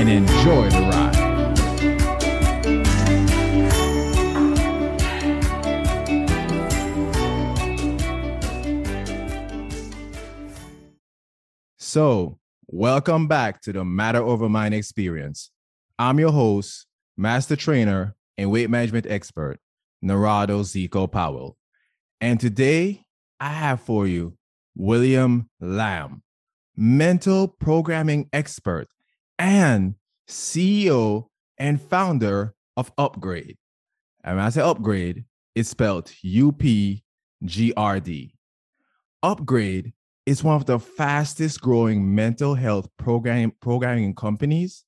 and enjoy the ride. So, welcome back to the Matter Over Mind experience. I'm your host, master trainer, and weight management expert, Narado Zeco Powell. And today I have for you William Lam, mental programming expert and CEO and founder of UPGRD. And when I say upgrade, it's spelled U P G R D. UPGRD is one of the fastest growing mental health program, programming companies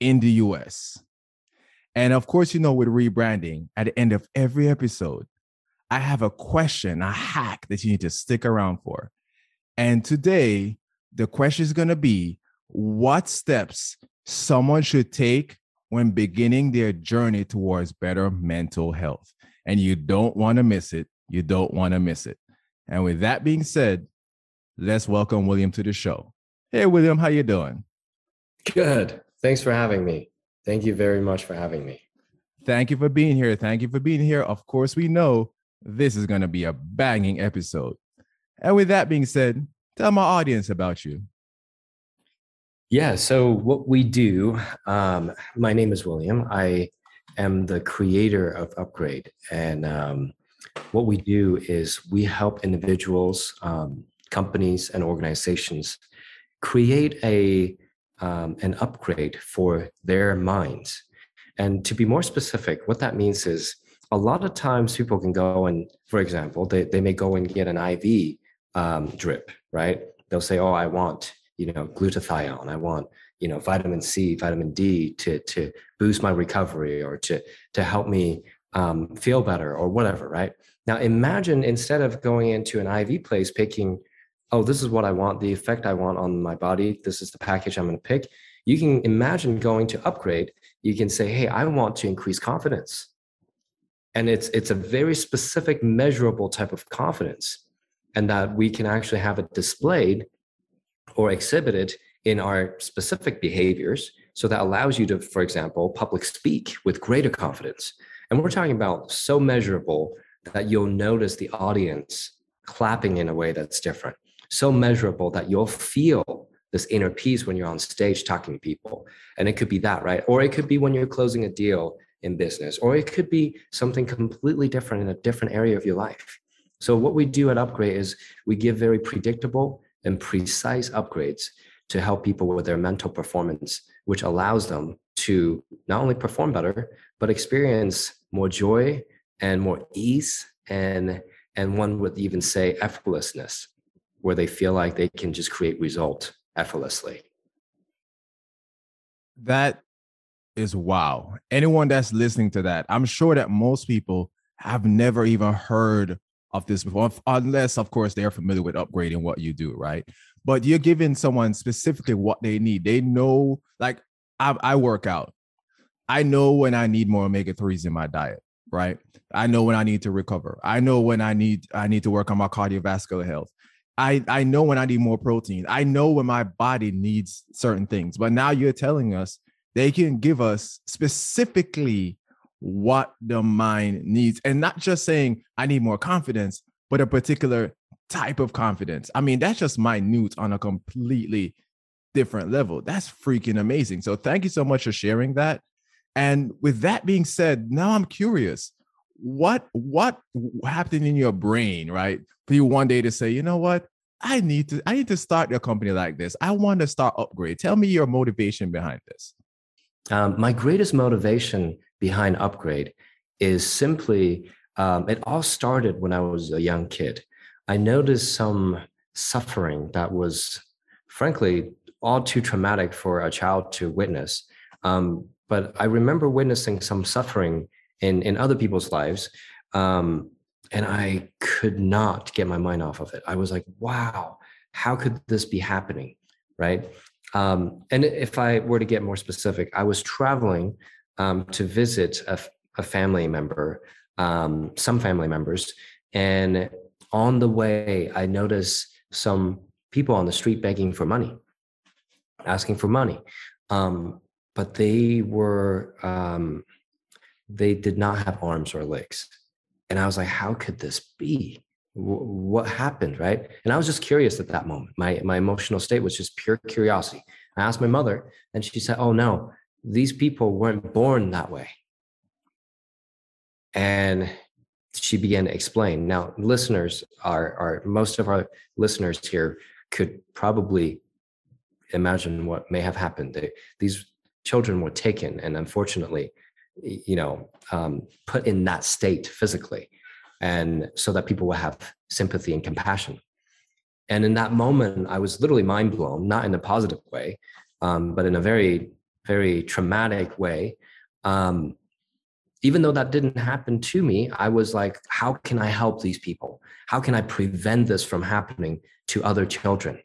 in the US. And of course, you know, with rebranding, at the end of every episode, I have a question, a hack that you need to stick around for. And today, the question is going to be what steps someone should take when beginning their journey towards better mental health. And you don't want to miss it. You don't want to miss it. And with that being said, let's welcome William to the show. Hey, William, how you doing? Good. Thanks for having me. Thank you very much for having me. Thank you for being here. Thank you for being here. Of course, we know this is going to be a banging episode. And with that being said, tell my audience about you. Yeah. So, what we do, um, my name is William. I am the creator of UPGRD. And um, what we do is we help individuals, um, companies, and organizations create a um, an upgrade for their minds. And to be more specific, what that means is a lot of times people can go and, for example, they, they may go and get an IV um, drip, right? They'll say, oh, I want, you know, glutathione. I want, you know, vitamin C, vitamin D to, to boost my recovery or to, to help me um, feel better or whatever, right? Now imagine instead of going into an IV place, picking oh, this is what I want, the effect I want on my body. This is the package I'm going to pick. You can imagine going to upgrade. You can say, hey, I want to increase confidence. And it's it's a very specific, measurable type of confidence. And that we can actually have it displayed or exhibited in our specific behaviors. So that allows you to, for example, public speak with greater confidence. And we're talking about so measurable that you'll notice the audience clapping in a way that's different so measurable that you'll feel this inner peace when you're on stage talking to people. And it could be that, right? Or it could be when you're closing a deal in business, or it could be something completely different in a different area of your life. So, what we do at UPGRD is we give very predictable and precise upgrades to help people with their mental performance, which allows them to not only perform better, but experience more joy and more ease and and one would even say effortlessness where they feel like they can just create result effortlessly. That is wow. Anyone that's listening to that, I'm sure that most people have never even heard of this before, unless, of course, they're familiar with upgrading what you do, right? But you're giving someone specifically what they need. They know, like, I, I work out. I know when I need more omega 3s in my diet, right? I know when I need to recover. I know when I need I need to work on my cardiovascular health. I I know when I need more protein. I know when my body needs certain things. But now you're telling us they can give us specifically what the mind needs and not just saying I need more confidence, but a particular type of confidence. I mean, that's just minute on a completely different level. That's freaking amazing. So thank you so much for sharing that. And with that being said, now I'm curious what what happened in your brain, right? For you one day to say, you know what, I need to I need to start a company like this. I want to start UPGRD. Tell me your motivation behind this. Um, my greatest motivation behind UPGRD is simply um, it all started when I was a young kid. I noticed some suffering that was, frankly, all too traumatic for a child to witness. Um, but I remember witnessing some suffering in in other people's lives, um, and I could not get my mind off of it. I was like, wow, how could this be happening, right? Um, and if I were to get more specific, I was traveling um, to visit a, a family member, um, some family members, and on the way, I noticed some people on the street begging for money, asking for money. Um, but they were, um, they did not have arms or legs. And I was like, how could this be? What happened? Right. And I was just curious at that moment. My, my emotional state was just pure curiosity. I asked my mother, and she said, Oh, no, these people weren't born that way. And she began to explain. Now, listeners are, are most of our listeners here could probably imagine what may have happened. They, these children were taken and unfortunately, you know, um, put in that state physically, and so that people will have sympathy and compassion. And in that moment, I was literally mind blown, not in a positive way, um, but in a very, very traumatic way. Um, even though that didn't happen to me, I was like, how can I help these people? How can I prevent this from happening to other children?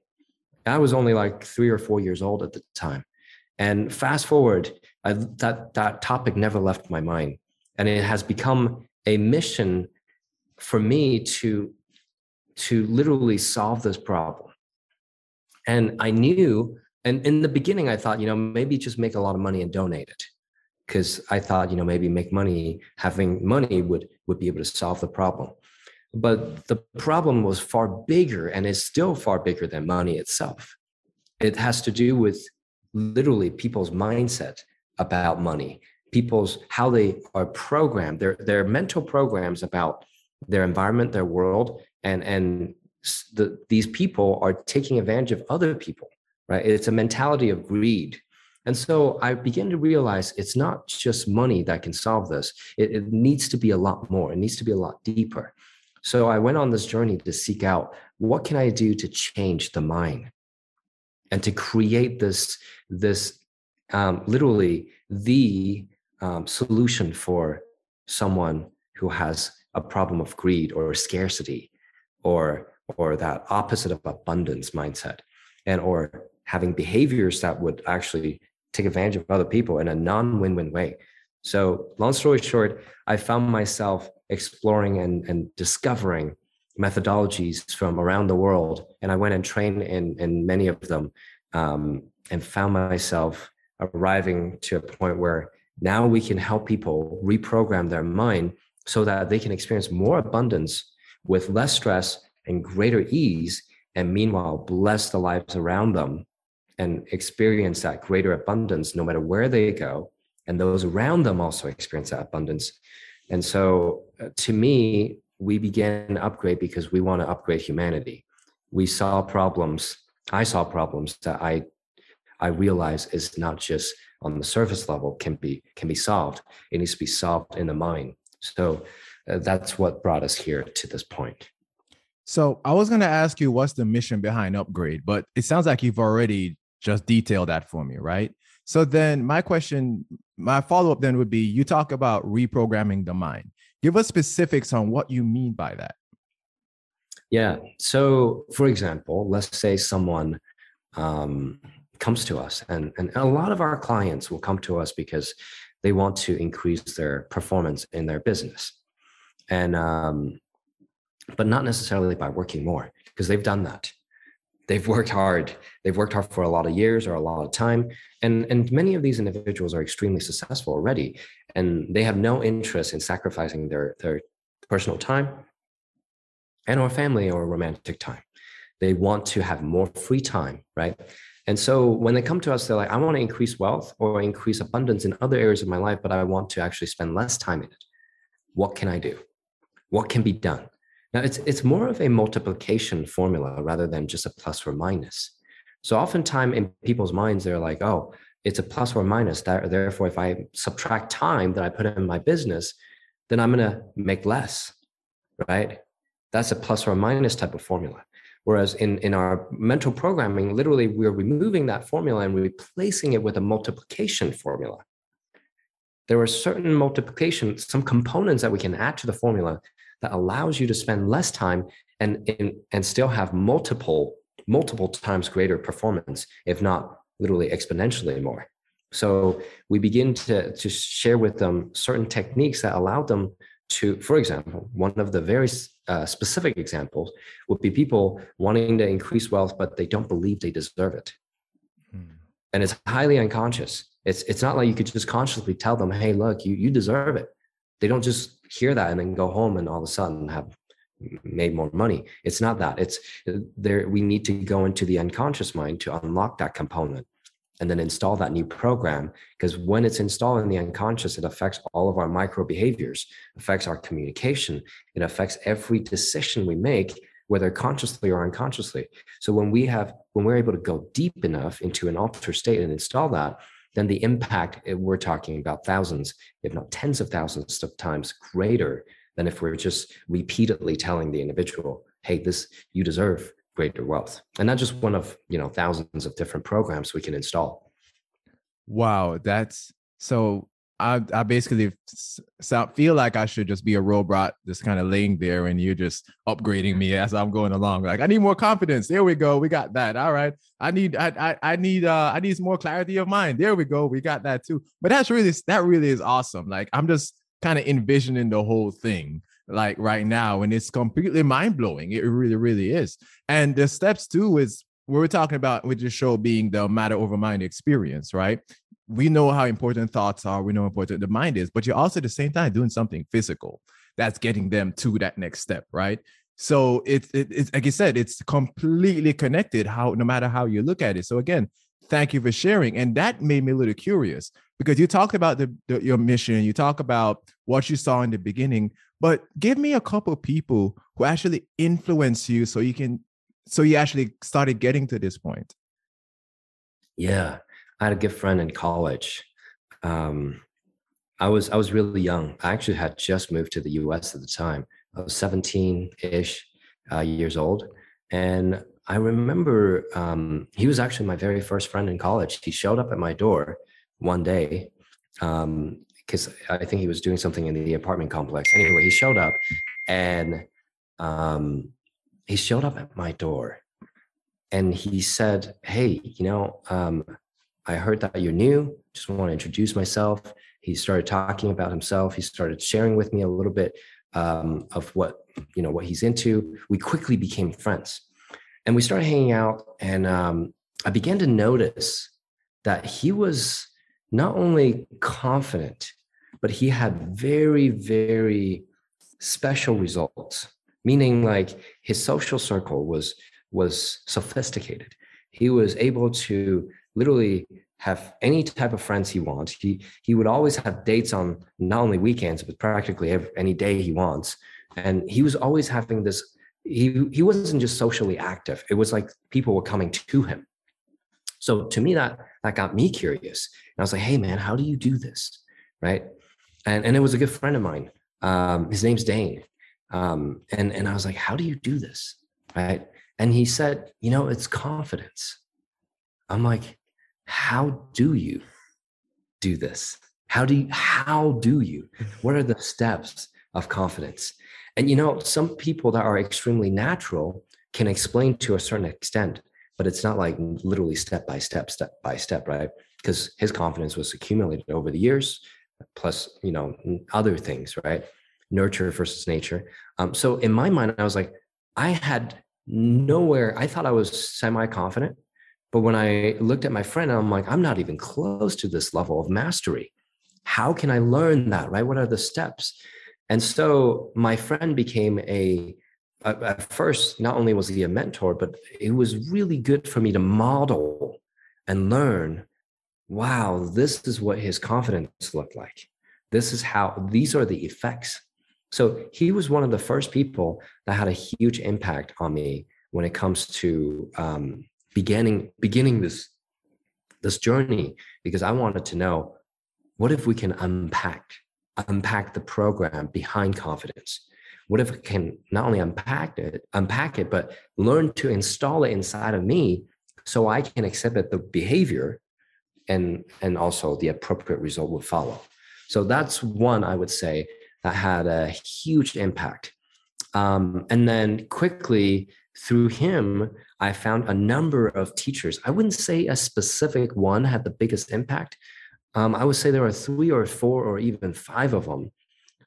I was only like three or four years old at the time. And fast forward, I, that, that topic never left my mind. And it has become a mission for me to, to literally solve this problem. And I knew, and in the beginning, I thought, you know, maybe just make a lot of money and donate it because I thought, you know, maybe make money, having money would would be able to solve the problem. But the problem was far bigger and is still far bigger than money itself. It has to do with literally people's mindset about money, people's how they are programmed, their their mental programs about their environment, their world, and and the, these people are taking advantage of other people. Right? It's a mentality of greed and so I begin to realize it's not just money that can solve this. It, it, needs to be a lot more. It needs to be a lot deeper. So I went on this journey to seek out what can I do to change the mind and to create this, this um, literally the um, solution for someone who has a problem of greed or scarcity or or that opposite of abundance mindset and or having behaviors that would actually take advantage of other people in a non-win-win way. So long story short, I found myself exploring and, and discovering methodologies from around the world. And I went and trained in, in many of them um, and found myself arriving to a point where now we can help people reprogram their mind so that they can experience more abundance with less stress and greater ease and meanwhile bless the lives around them and experience that greater abundance no matter where they go. And those around them also experience that abundance. And so uh, to me we began upgrade because we want to upgrade humanity. We saw problems i saw problems that i i realized is not just on the surface level can be can be solved. It needs to be solved in the mind. So uh, that's what brought us here to this point. So I was going to ask you what's the mission behind UPGRD, but it sounds like you've already just detail that for me, right? So then my question, my follow up then would be you talk about reprogramming the mind. Give us specifics on what you mean by that. Yeah. So, for example, let's say someone um, comes to us, and, and a lot of our clients will come to us because they want to increase their performance in their business. And, um, but not necessarily by working more, because they've done that they've worked hard they've worked hard for a lot of years or a lot of time and and many of these individuals are extremely successful already and they have no interest in sacrificing their their personal time and or family or romantic time. They want to have more free time right? And so when they come to us they're like i want to increase wealth or increase abundance in other areas of my life but i want to actually spend less time in it. What can i do? What can be done now, it's, it's more of a multiplication formula rather than just a plus or minus. So oftentimes in people's minds, they're like, oh, it's a plus or minus. That, therefore, if I subtract time that I put in my business, then I'm going to make less, right? That's a plus or minus type of formula. Whereas in, in our mental programming, literally we're removing that formula and replacing it with a multiplication formula. There are certain multiplication, some components that we can add to the formula that allows you to spend less time and, and, and still have multiple, multiple times greater performance, if not literally exponentially more. So we begin to, to share with them certain techniques that allow them to, for example, one of the very uh, specific examples would be people wanting to increase wealth, but they don't believe they deserve it. Hmm. And it's highly unconscious. It's, it's not like you could just consciously tell them, hey, look, you, you deserve it. They don't just hear that and then go home and all of a sudden have made more money. It's not that. It's uh, there. We need to go into the unconscious mind to unlock that component and then install that new program because when it's installed in the unconscious it affects all of our micro behaviors affects our communication it affects every decision we make whether consciously or unconsciously so when we have when we're able to go deep enough into an altered state and install that then the impact eh, we're talking about thousands if not tens of thousands of times greater than if we're just repeatedly telling the individual hey this you deserve greater wealth. And not just one of you know thousands of different programs we can install. Wow that's so i i basically feel like i should just be a robot just kind of laying there and you're just upgrading me as i'm going along like i need more confidence. There we go. We got that. All right. I need i i, I need uh i need more clarity of mind. There we go. We got that too. But that's really that really is awesome. Like i'm just kind of envisioning the whole thing like right now and it's completely mind-blowing. It really really is. And the steps too is we're talking about with the show being the matter over mind experience right? We know how important thoughts are we know how important the mind is but you're also at the same time doing something physical that's getting them to that next step right? So it's it, it's like i said it's completely connected how no matter how you look at it. So again thank you for sharing and that made me a little curious because you talked about the, the, your mission you talk about what you saw in the beginning but give me a couple people who actually influence you so you can so you actually started getting to this point. Yeah. I had a good friend in college. Um, i was i was really young. I actually had just moved to the us at the time. I was 17ish uh, years old. And i remember um, he was actually my very first friend in college. He showed up at my door one day um, because I think he was doing something in the apartment complex. Anyway, he showed up and um, he showed up at my door and he said, Hey, you know, um, I heard that you're new. Just want to introduce myself. He started talking about himself. He started sharing with me a little bit um, of what you know what he's into. We quickly became friends, and we started hanging out. And um, I began to notice that he was not only confident but he had very, very special results, meaning like his social circle was was sophisticated. He was able to literally have any type of friends he wants. He he would always have dates on not only weekends but practically every, any day he wants. And he was always having this. He he wasn't just socially active. It was like people were coming to him. So to me that that got me curious. And I was like, hey man, how do you do this? Right and and it was a good friend of mine. Um, his name's Dane, um, and and I was like, how do you do this, right? And he said, you know, it's confidence. I'm like, how do you do this? How do you, how do you? What are the steps of confidence? And you know, some people that are extremely natural can explain to a certain extent, but it's not like literally step by step, step by step, right? Because his confidence was accumulated over the years plus you know other things right nurture versus nature um, so in my mind i was like i had nowhere i thought i was semi-confident but when i looked at my friend i'm like i'm not even close to this level of mastery how can i learn that right what are the steps and so my friend became a at first not only was he a mentor but it was really good for me to model and learn wow, this is what his confidence looked like. This is how, these are the effects. So he was one of the first people that had a huge impact on me when it comes to um, beginning beginning this this journey because I wanted to know what if we can unpack unpack the program behind confidence what if it can not only unpack it, unpack it, but learn to install it inside of me so I can exhibit the behavior and and also the appropriate result will follow. So that's one I would say that had a huge impact. Um, and then quickly through him, I found a number of teachers. I wouldn't say a specific one had the biggest impact. Um, I would say there are three or four or even five of them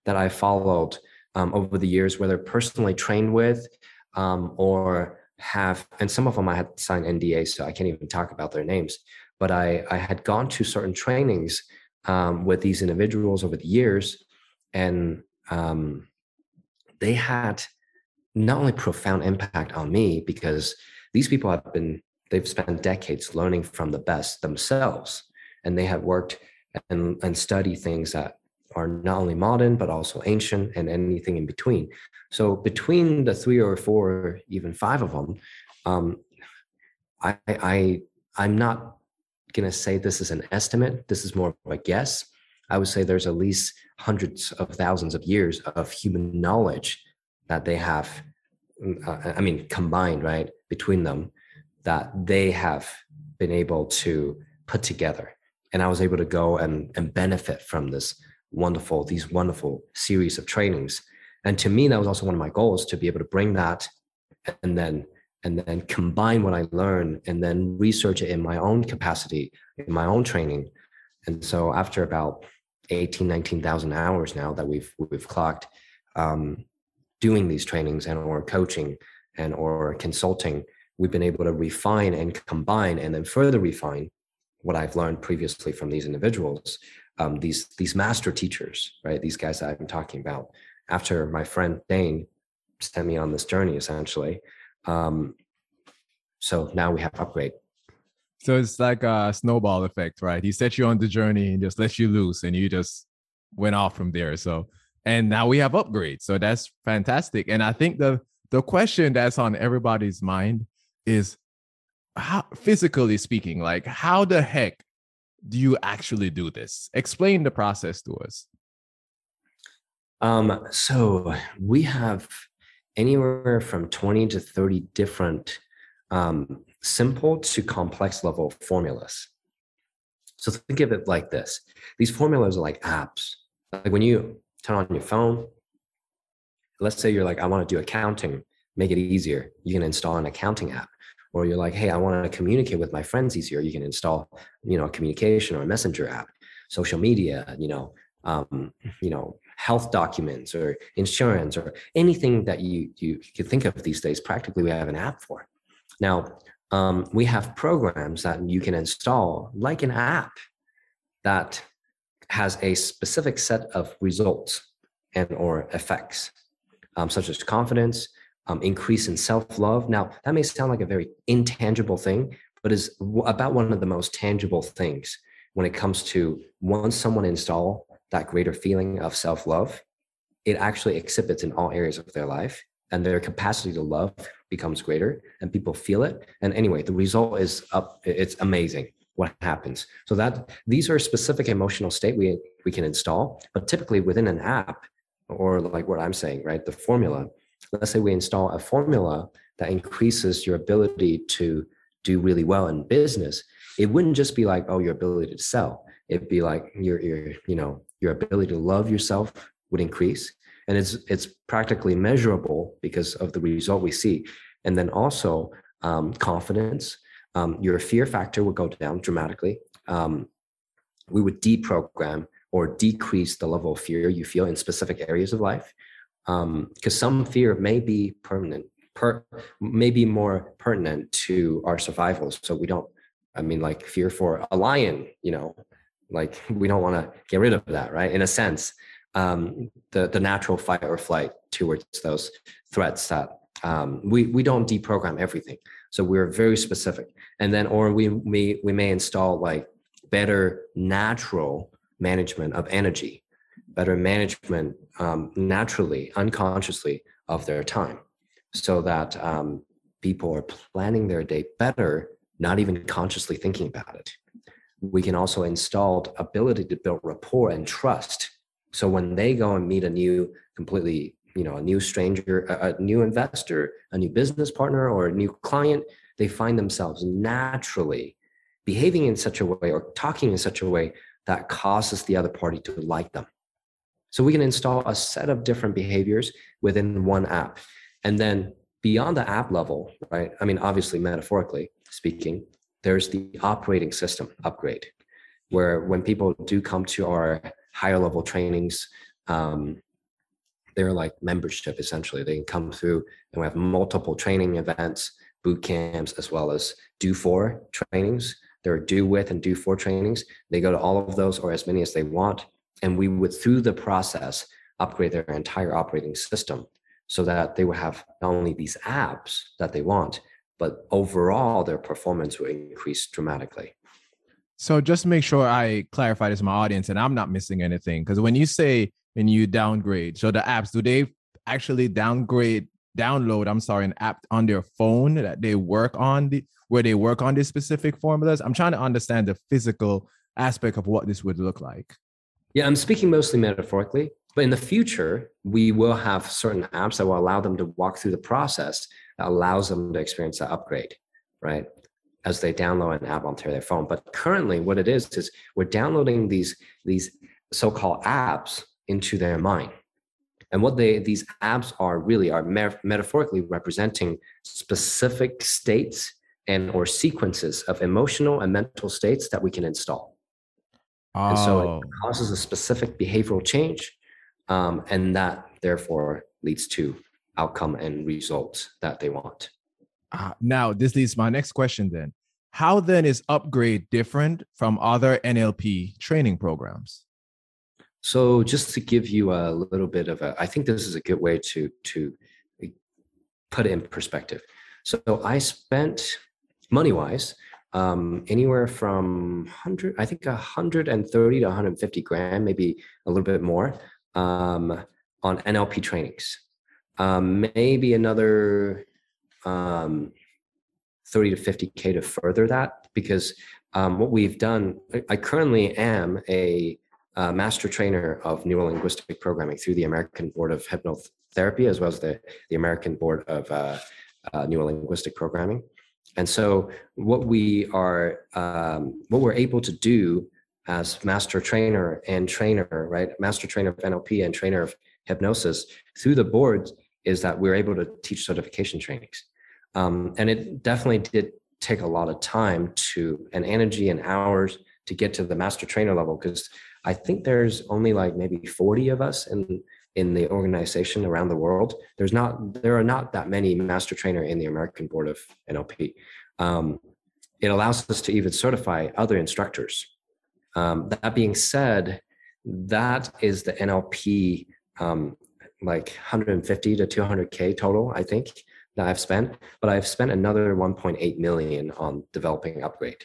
that I followed um, over the years, whether personally trained with um, or have, and some of them I had signed NDA, so I can't even talk about their names. But I, I had gone to certain trainings um, with these individuals over the years, and um, they had not only profound impact on me because these people have been they've spent decades learning from the best themselves and they have worked and, and studied things that are not only modern but also ancient and anything in between. So between the three or four even five of them um, I, I i'm not going to say this is an estimate this is more of a guess i would say there's at least hundreds of thousands of years of human knowledge that they have mm, uh, i mean combined right between them that they have been able to put together. And i was able to go and, and benefit from this wonderful these wonderful series of trainings. And to me that was also one of my goals to be able to bring that and then and then combine what i learn and then research it in my own capacity in my own training. And so after about 18 19000 hours now that we've we've clocked um, doing these trainings and or coaching and or consulting we've been able to refine and combine and then further refine what i've learned previously from these individuals um, these these master teachers, right? These guys that I've been talking about. After my friend Dane sent me on this journey, essentially. Um, so now we have UPGRD. So it's like a snowball effect, right? He set you on the journey and just let you loose, and you just went off from there. So and now we have upgrades. So that's fantastic. And I think the the question that's on everybody's mind is how physically speaking, like how the heck do you actually do this? Explain the process to us. Um, so we have anywhere from 20 to 30 different um, simple to complex level formulas. So think of it like this. These formulas are like apps. Like when you turn on your phone, let's say you're like, I want to do accounting, make it easier. You can install an accounting app or you're like hey i want to communicate with my friends easier you can install you know a communication or a messenger app social media you know um, you know health documents or insurance or anything that you you could think of these days practically we have an app for now um, we have programs that you can install like an app that has a specific set of results and or effects um, such as confidence um, increase in self-love. Now, that may sound like a very intangible thing, but is about one of the most tangible things when it comes to once someone install that greater feeling of self-love, it actually exhibits in all areas of their life and their capacity to love becomes greater and people feel it. And anyway, the result is up. It's amazing what happens. So that these are specific emotional state we, we can install, but typically within an app or like what I'm saying, right? The formula, let's say we install a formula that increases your ability to do really well in business it wouldn't just be like oh your ability to sell it'd be like your your you know your ability to love yourself would increase and it's it's practically measurable because of the result we see and then also um, confidence um, your fear factor would go down dramatically um, we would deprogram or decrease the level of fear you feel in specific areas of life because um, some fear may be permanent, per, may be more pertinent to our survival. So we don't, I mean, like fear for a lion, you know, like we don't want to get rid of that, right? In a sense, um, the the natural fight or flight towards those threats that um, we we don't deprogram everything. So we're very specific, and then or we we we may install like better natural management of energy better management um, naturally, unconsciously of their time so that um, people are planning their day better, not even consciously thinking about it. We can also install ability to build rapport and trust. So when they go and meet a new, completely you know a new stranger a, a new investor a new business partner or a new client they find themselves naturally behaving in such a way or talking in such a way that causes the other party to like them. So we can install a set of different behaviors within one app. And then beyond the app level right i mean obviously metaphorically speaking there's the operating system upgrade where when people do come to our higher level trainings um, they're like membership essentially. They can come through and we have multiple training events, boot camps, as well as do for trainings. There are do with and do for trainings. They go to all of those or as many as they want. And we would, through the process, upgrade their entire operating system so that they would have not only these apps that they want, but overall their performance will increase dramatically. So just make sure I clarify this to my audience and I'm not missing anything. Because when you say and you downgrade. So the apps, do they actually downgrade, download, I'm sorry, an app on their phone that they work on the where they work on these specific formulas? I'm trying to understand the physical aspect of what this would look like. Yeah, I'm speaking mostly metaphorically, but in the future, we will have certain apps that will allow them to walk through the process that allows them to experience that upgrade, right? As they download an app onto their phone. But currently, what it is is we're downloading these these so-called apps into their mind. And what they these apps are really are metaphorically representing specific states and or sequences of emotional and mental states that we can install. Oh. And so it oh. causes a specific behavioral change, um, and that therefore leads to outcome and results that they want. Uh, now, this leads my next question. Then, how then is UPGRD different from other NLP training programs? So just to give you a little bit of a, I think this is a good way to to put it in perspective. So I spent money wise um, anywhere from 100, I think 130 to 150 grand, maybe a little bit more um, on NLP trainings. Um, maybe another um, 30 to 50K to further that because um, what we've done, I currently am a uh, master trainer of neurolinguistic programming through the American Board of Hypnotherapy, as well as the, the American Board of uh, uh, Neurolinguistic Programming. And so, what we are, um, what we're able to do as master trainer and trainer, right, master trainer of NLP and trainer of hypnosis through the boards, is that we're able to teach certification trainings. Um, and it definitely did take a lot of time to and energy and hours to get to the master trainer level because I think there's only like maybe 40 of us in in the organization around the world. There's not there are not that many master trainer in the American Board of NLP. Um, it allows us to even certify other instructors. Um, that being said, that is the NLP um, like 150 to 200k total, I think that I've spent. But I've spent another 1.8 million on developing UPGRD.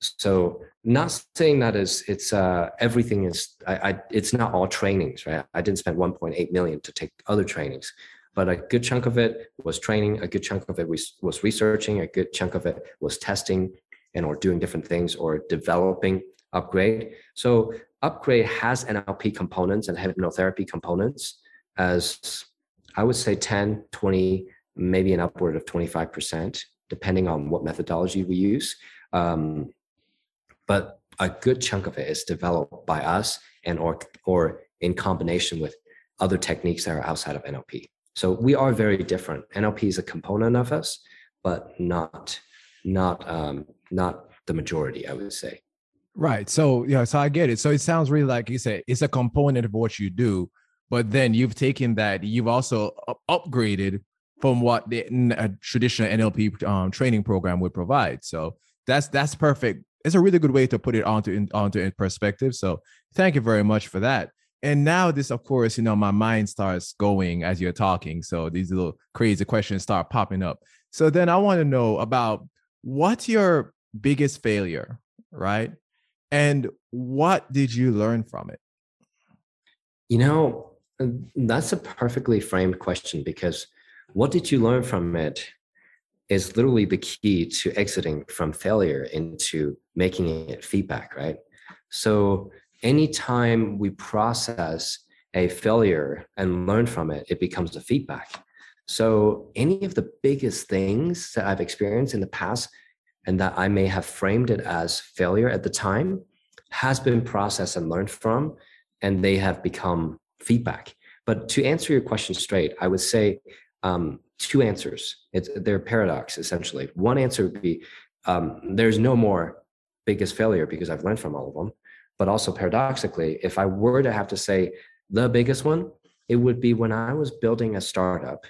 So not saying that is it's uh, everything is I, I, it's not all trainings right i didn't spend 1.8 million to take other trainings but a good chunk of it was training a good chunk of it was, was researching a good chunk of it was testing and or doing different things or developing UPGRD so UPGRD has nlp components and hypnotherapy components as i would say 10 20 maybe an upward of 25% depending on what methodology we use um, but a good chunk of it is developed by us and or or in combination with other techniques that are outside of NLP. So we are very different. NLP is a component of us, but not not um, not the majority, I would say. Right. So yeah, so I get it. So it sounds really like you said it's a component of what you do, but then you've taken that, you've also upgraded from what the a traditional NLP um, training program would provide. So that's that's perfect it's a really good way to put it onto onto in perspective. So thank you very much for that. And now this, of course, you know, my mind starts going as you're talking. So these little crazy questions start popping up. So then I want to know about what's your biggest failure, right? And what did you learn from it? You know, Uh, that's a perfectly framed question because what did you learn from it is literally the key to exiting from failure into making it feedback, right? So anytime we process a failure and learn from it, it becomes a feedback. So, any of the biggest things that I've experienced in the past and that I may have framed it as failure at the time has been processed and learned from, and they have become feedback. But to answer your question straight, I would say um, two answers. It's they're paradox essentially. One answer would be um, there's no more biggest failure because I've learned from all of them. But also paradoxically, if I were to have to say the biggest one, it would be when I was building a startup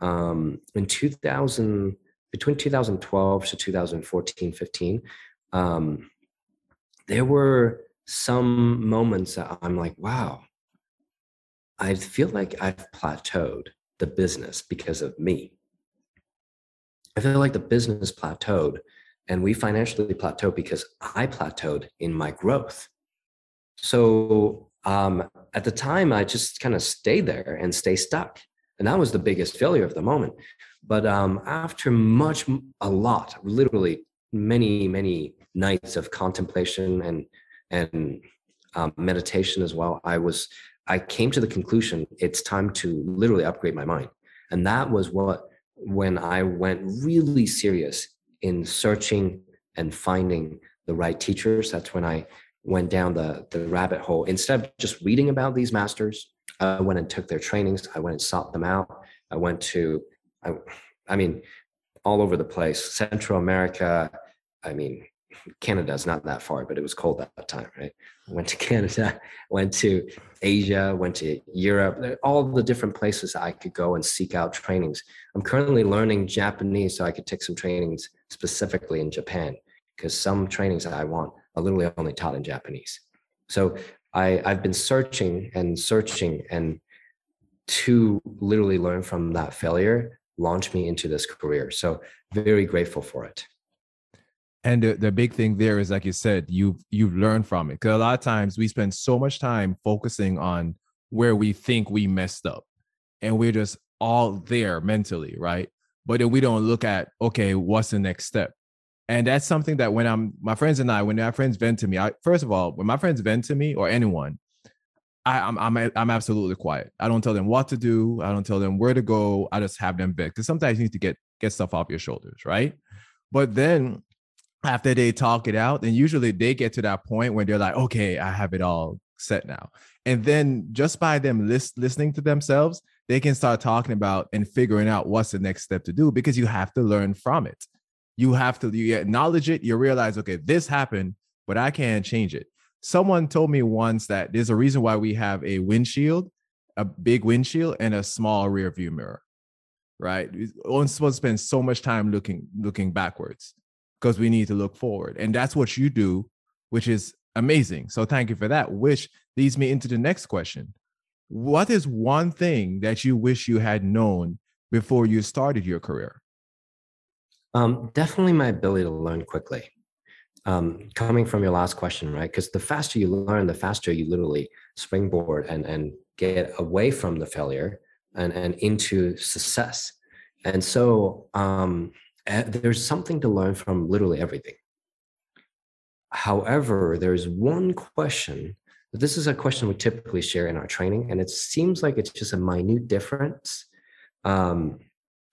um, in 2000 between 2012 to 2014 15 um, there were some moments that i'm like wow i feel like i've plateaued the business because of me. I feel like the business plateaued and we financially plateaued because i plateaued in my growth. So um, at the time i just kind of stayed there and stay stuck. And that was the biggest failure of the moment. But um, after much a lot literally many many nights of contemplation and and um, meditation as well i was i came to the conclusion it's time to literally upgrade my mind. And that was what when i went really serious in searching and finding the right teachers that's when i went down the the rabbit hole. Instead of just reading about these masters i went and took their trainings. I went and sought them out. I went to i, I mean all over the place. Central america i mean Canada's not that far, but it was cold at that time, right? Went to Canada, went to Asia, went to Europe, all the different places I could go and seek out trainings. I'm currently learning Japanese so I could take some trainings specifically in Japan because some trainings I want are literally only taught in Japanese. So I, I've been searching and searching and to literally learn from that failure launched me into this career. So very grateful for it and the, the big thing there is like you said you've you've learned from it because a lot of times we spend so much time focusing on where we think we messed up and we're just all there mentally right but then we don't look at okay what's the next step and that's something that when i'm my friends and i when my friends vent to me i first of all when my friends vent to me or anyone I, I'm, I'm I'm absolutely quiet. I don't tell them what to do. I don't tell them where to go. I just have them vent because sometimes you need to get get stuff off your shoulders, right? But then after they talk it out, and usually they get to that point where they're like, okay, I have it all set now. And then just by them list, listening to themselves, they can start talking about and figuring out what's the next step to do because you have to learn from it. You have to you acknowledge it, you realize, okay, this happened, but I can't change it. Someone told me once that there's a reason why we have a windshield, a big windshield, and a small rear view mirror. Right? We're supposed to spend so much time looking looking backwards because we need to look forward. And that's what you do, which is amazing. So thank you for that, which leads me into the next question. What is one thing that you wish you had known before you started your career? Um, definitely my ability to learn quickly. Um, coming from your last question, right? Because the faster you learn, the faster you literally springboard and and get away from the failure and and into success. And so um, there's something to learn from literally everything. However, there's one question. This is a question we typically share in our training, and it seems like it's just a minute difference, um,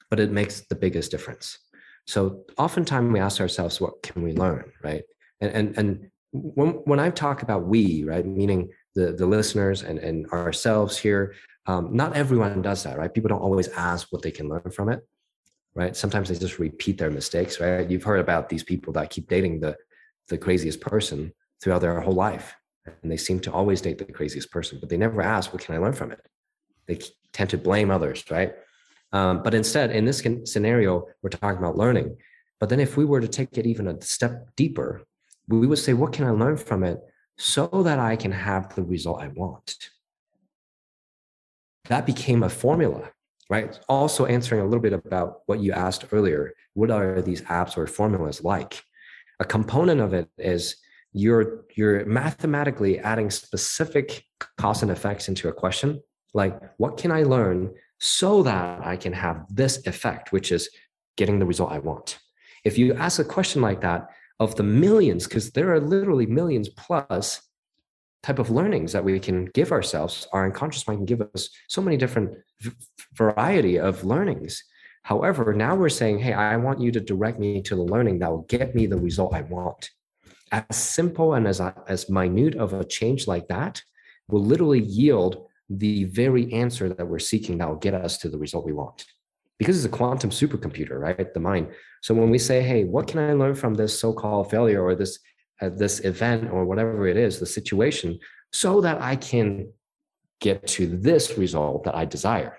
but it makes the biggest difference. So oftentimes we ask ourselves, what can we learn, right? And and and when when I talk about we, right, meaning the the listeners and and ourselves here, um, not everyone does that, right? People don't always ask what they can learn from it right? Sometimes they just repeat their mistakes, right? You've heard about these people that keep dating the the craziest person throughout their whole life, and they seem to always date the craziest person, but they never ask, "What can I learn from it?" They tend to blame others, right? Um, but instead, in this scenario, we're talking about learning. But then, if we were to take it even a step deeper, we would say, "What can I learn from it?" So that I can have the result I want. That became a formula right? Also answering a little bit about what you asked earlier. What are these apps or formulas like? A component of it is you're you're mathematically adding specific cause and effects into a question like what can i learn so that i can have this effect which is getting the result i want if you ask a question like that of the millions because there are literally millions plus type of learnings that we can give ourselves our unconscious mind can give us so many different v- variety of learnings. However now we're saying hey i want you to direct me to the learning that will get me the result i want. As simple and as as minute of a change like that will literally yield the very answer that we're seeking that will get us to the result we want. Because it's a quantum supercomputer right? The mind. So when we say hey what can i learn from this so-called failure or this uh, this event or whatever it is, the situation, so that I can get to this result that I desire.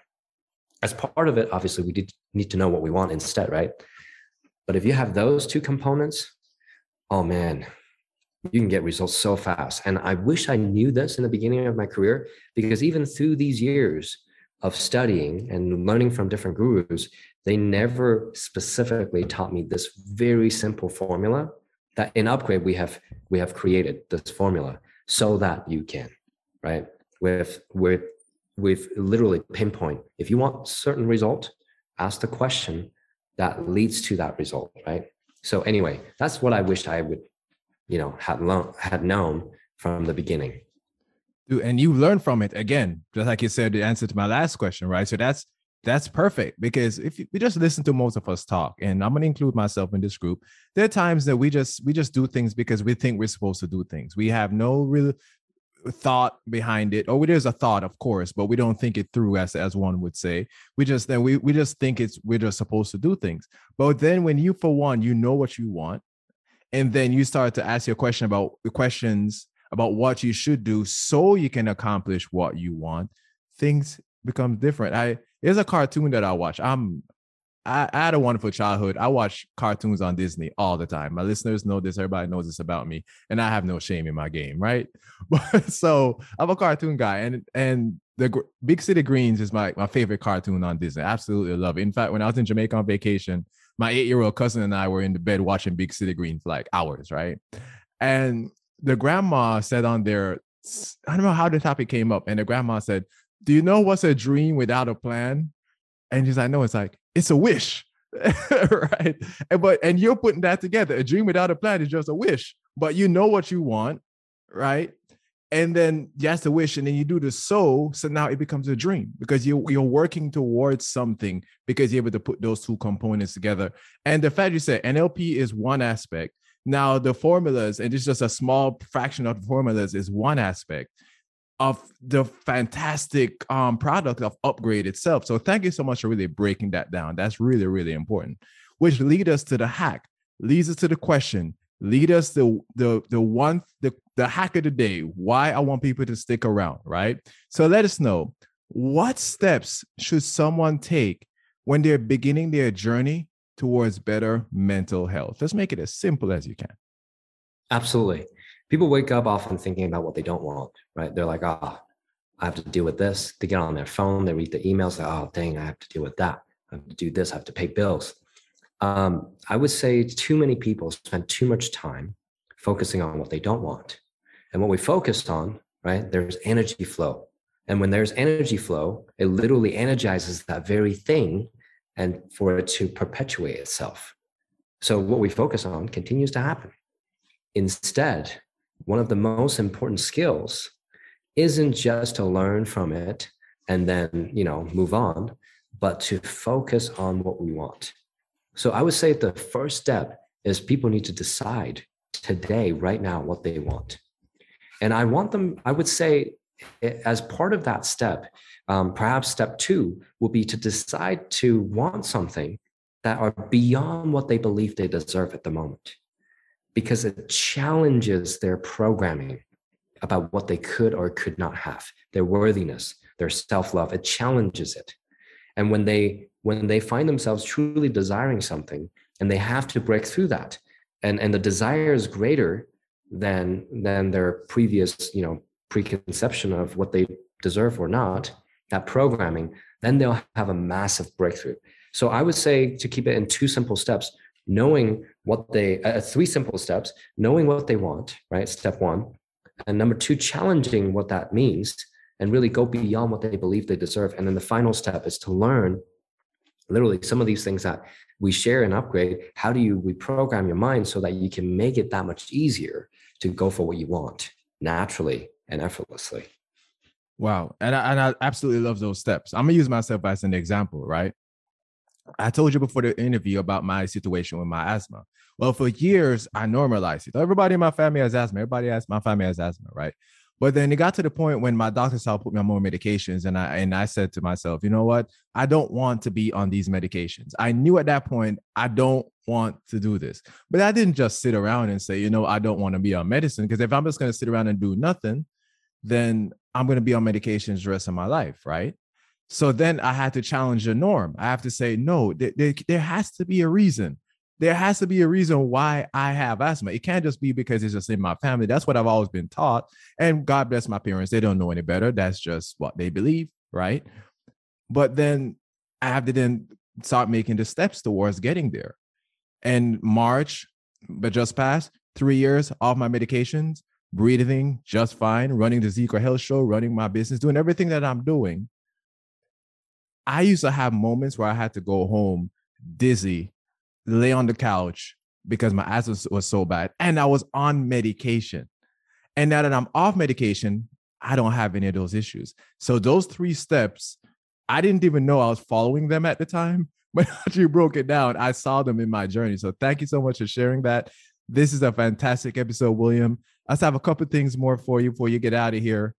As part of it, obviously, we need to know what we want instead, right? But if you have those two components, oh man, you can get results so fast. And I wish I knew this in the beginning of my career because even through these years of studying and learning from different gurus, they never specifically taught me this very simple formula that in UPGRD we have we have created this formula so that you can right? With with with literally pinpoint if you want certain result ask the question that leads to that result right? So anyway that's what i wished i would you know had learned had known from the beginning. And you learn from it again. Just like you said the answer to my last question right? So that's that's perfect because if you, we just listen to most of us talk and i'm going to include myself in this group. There are times that we just we just do things because we think we're supposed to do things. We have no real thought behind it. Oh, or there's a thought of course but we don't think it through as as one would say. We just then we, we just think it's we're just supposed to do things. But then when you for one you know what you want and then you start to ask your question about the questions about what you should do so you can accomplish what you want things become different. I there's a cartoon that I watch. I'm I, I, had a wonderful childhood. I watch cartoons on Disney all the time. My listeners know this. Everybody knows this about me, and I have no shame in my game, right? But so I'm a cartoon guy, and and the Big City Greens is my my favorite cartoon on Disney. Absolutely love it. In fact, when I was in Jamaica on vacation, my eight year old cousin and I were in the bed watching Big City Greens for like hours, right? And the grandma said on there, I don't know how the topic came up, and the grandma said, do you know what's a dream without a plan? And he's like, no, it's like, it's a wish. right. And but and you're putting that together. A dream without a plan is just a wish, but you know what you want, right? And then that's the wish, and then you do the so. So now it becomes a dream because you you're working towards something because you're able to put those two components together. And the fact you said NLP is one aspect. Now the formulas, and it's just a small fraction of formulas, is one aspect of the fantastic um, product of UPGRD itself. So thank you so much for really breaking that down. That's really, really important. Which lead us to the hack, leads us to the question, lead us to the the one the, the hack of the day, why I want people to stick around, right? So let us know what steps should someone take when they're beginning their journey towards better mental health. Let's make it as simple as you can. Absolutely people wake up often thinking about what they don't want, right? They're like, oh, I have to deal with this. They get on their phone, they read the emails, like, oh, dang, I have to deal with that. I have to do this, I have to pay bills. Um, I would say too many people spend too much time focusing on what they don't want. And what we focused on, right, there's energy flow. And when there's energy flow, it literally energizes that very thing and for it to perpetuate itself. So what we focus on continues to happen. Instead, one of the most important skills isn't just to learn from it and then you know move on but to focus on what we want. So i would say the first step is people need to decide today right now what they want. And i want them i would say as part of that step um, perhaps step two will be to decide to want something that are beyond what they believe they deserve at the moment because it challenges their programming about what they could or could not have, their worthiness, their self-love. It challenges it. And when they when they find themselves truly desiring something and they have to break through that, and, and the desire is greater than than their previous, you know, preconception of what they deserve or not, that programming, then they'll have a massive breakthrough. So I would say to keep it in two simple steps knowing what they uh, three simple steps knowing what they want right step one and number two challenging what that means and really go beyond what they believe they deserve and then the final step is to learn literally some of these things that we share and upgrade how do you reprogram your mind so that you can make it that much easier to go for what you want naturally and effortlessly. Wow. And I, and I absolutely love those steps. I'm to use myself as an example, right? I told you before the interview about my situation with my asthma. Well, for years, I normalized it. Everybody in my family has asthma. Everybody has my family has asthma, right? But then it got to the point when my doctor started put me on more medications, and I and I said to myself, you know what? I don't want to be on these medications. I knew at that point I don't want to do this. But I didn't just sit around and say, you know, I don't want to be on medicine. Because if I'm just going to sit around and do nothing, then I'm going to be on medications the rest of my life, right? So then I had to challenge the norm. I have to say, no, there, has to be a reason there has to be a reason why I have asthma. It can't just be because it's just in my family. That's what I've always been taught. And God bless my parents. They don't know any better. That's just what they believe, right? But then I have to then start making the steps towards getting there. And March, but just passed three years off my medications, breathing just fine, running the Zeco Health Show, running my business, doing everything that I'm doing. I used to have moments where I had to go home dizzy lay on the couch because my asthma was was so bad and I was on medication. And now that I'm off medication, I don't have any of those issues. So those three steps, I didn't even know I was following them at the time. But after you broke it down, I saw them in my journey. So thank you so much for sharing that. This is a fantastic episode, William. Just have a couple things more for you before you get out of here.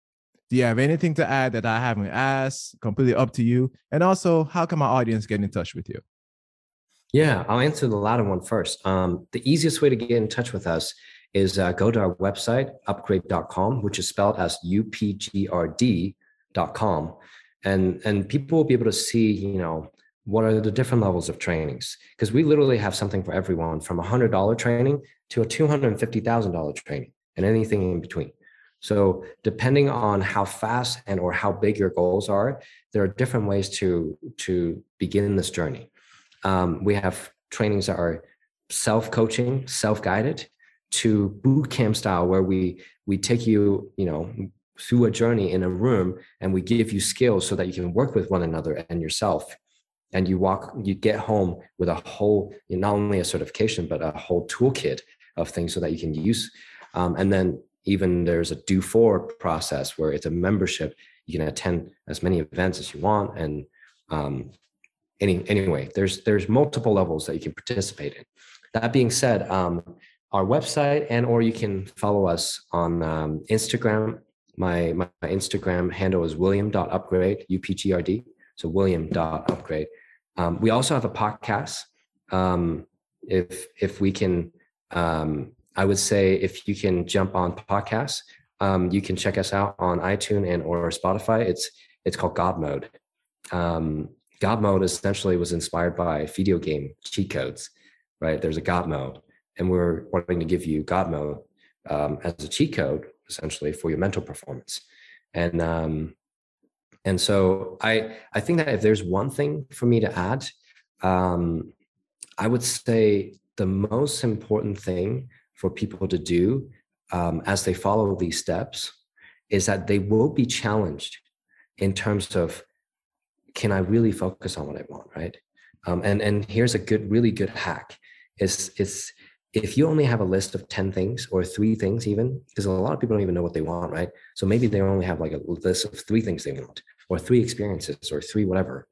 Do you have anything to add that I haven't asked? Completely up to you. And also, how can my audience get in touch with you? Yeah, I'll answer the latter one first. Um, the easiest way to get in touch with us is uh, go to our website, upgrade.com, which is spelled as upgrd.com. And, and people will be able to see, you know, what are the different levels of trainings? Because we literally have something for everyone from a $100 training to a $250,000 training and anything in between. So depending on how fast and or how big your goals are, there are different ways to, to begin this journey. Um, we have trainings that are self-coaching, self-guided to boot camp style where we we take you, you know, through a journey in a room and we give you skills so that you can work with one another and yourself and you walk you get home with a whole not only a certification but a whole toolkit of things so that you can use um, and then even there's a do for process where it's a membership you can attend as many events as you want and um, any anyway there's there's multiple levels that you can participate in. That being said um, our website and or you can follow us on um, instagram. My, my instagram handle is william.upgrade upgrd so william.upgrade um, we also have a podcast. Um, if if we can um, i would say if you can jump on podcasts um, you can check us out on itunes and or spotify it's it's called god mode um, God mode essentially was inspired by video game cheat codes, right? There's a God mode, and we're wanting to give you God mode um, as a cheat code essentially for your mental performance. And um, and so I I think that if there's one thing for me to add, um, I would say the most important thing for people to do um, as they follow these steps is that they will be challenged in terms of can I really focus on what I want, right? Um, and and here's a good, really good hack: is is if you only have a list of ten things or three things, even because a lot of people don't even know what they want, right? So maybe they only have like a list of three things they want, or three experiences, or three whatever.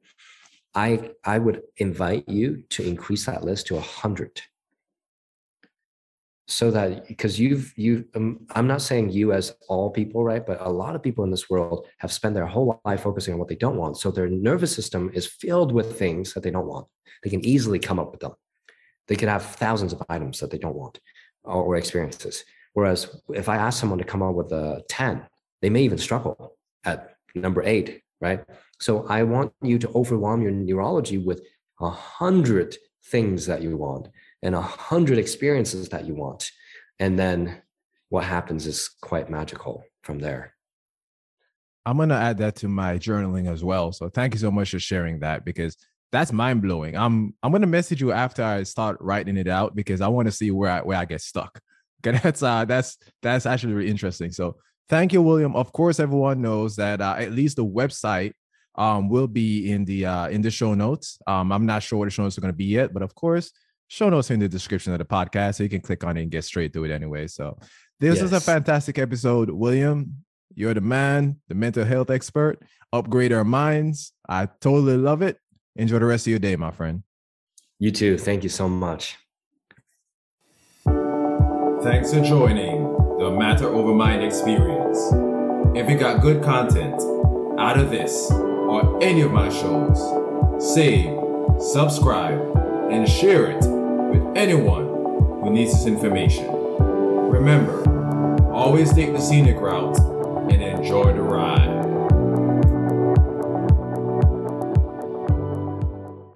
I I would invite you to increase that list to a hundred so that because you've you um, i'm not saying you as all people right? But a lot of people in this world have spent their whole life focusing on what they don't want. So their nervous system is filled with things that they don't want. They can easily come up with them. They could have thousands of items that they don't want or, or experiences. Whereas if i ask someone to come up with a 10 they may even struggle at number eight right? So i want you to overwhelm your neurology with a hundred things that you want and a hundred experiences that you want. And then what happens is quite magical from there. I'm gonna add that to my journaling as well. So thank you so much for sharing that because that's mind blowing. I'm I'm gonna message you after I start writing it out because I want to see where I where I get stuck. Okay, that's uh that's that's actually really interesting. So thank you, William. Of course, everyone knows that uh, at least the website um will be in the uh in the show notes. Um, I'm not sure what the show notes are gonna be yet, but of course, show notes in the description of the podcast so you can click on it and get straight to it anyway. So this yes. was a fantastic episode. William, You're the man, the mental health expert. Upgrade our minds. I totally love it. Enjoy the rest of your day, my friend. You too. Thank you so much. Thanks for joining the Matter Over Mind experience. If you got good content out of this or any of my shows, save, subscribe, and share it with anyone who needs this information. Remember, always take the scenic route and enjoy the ride.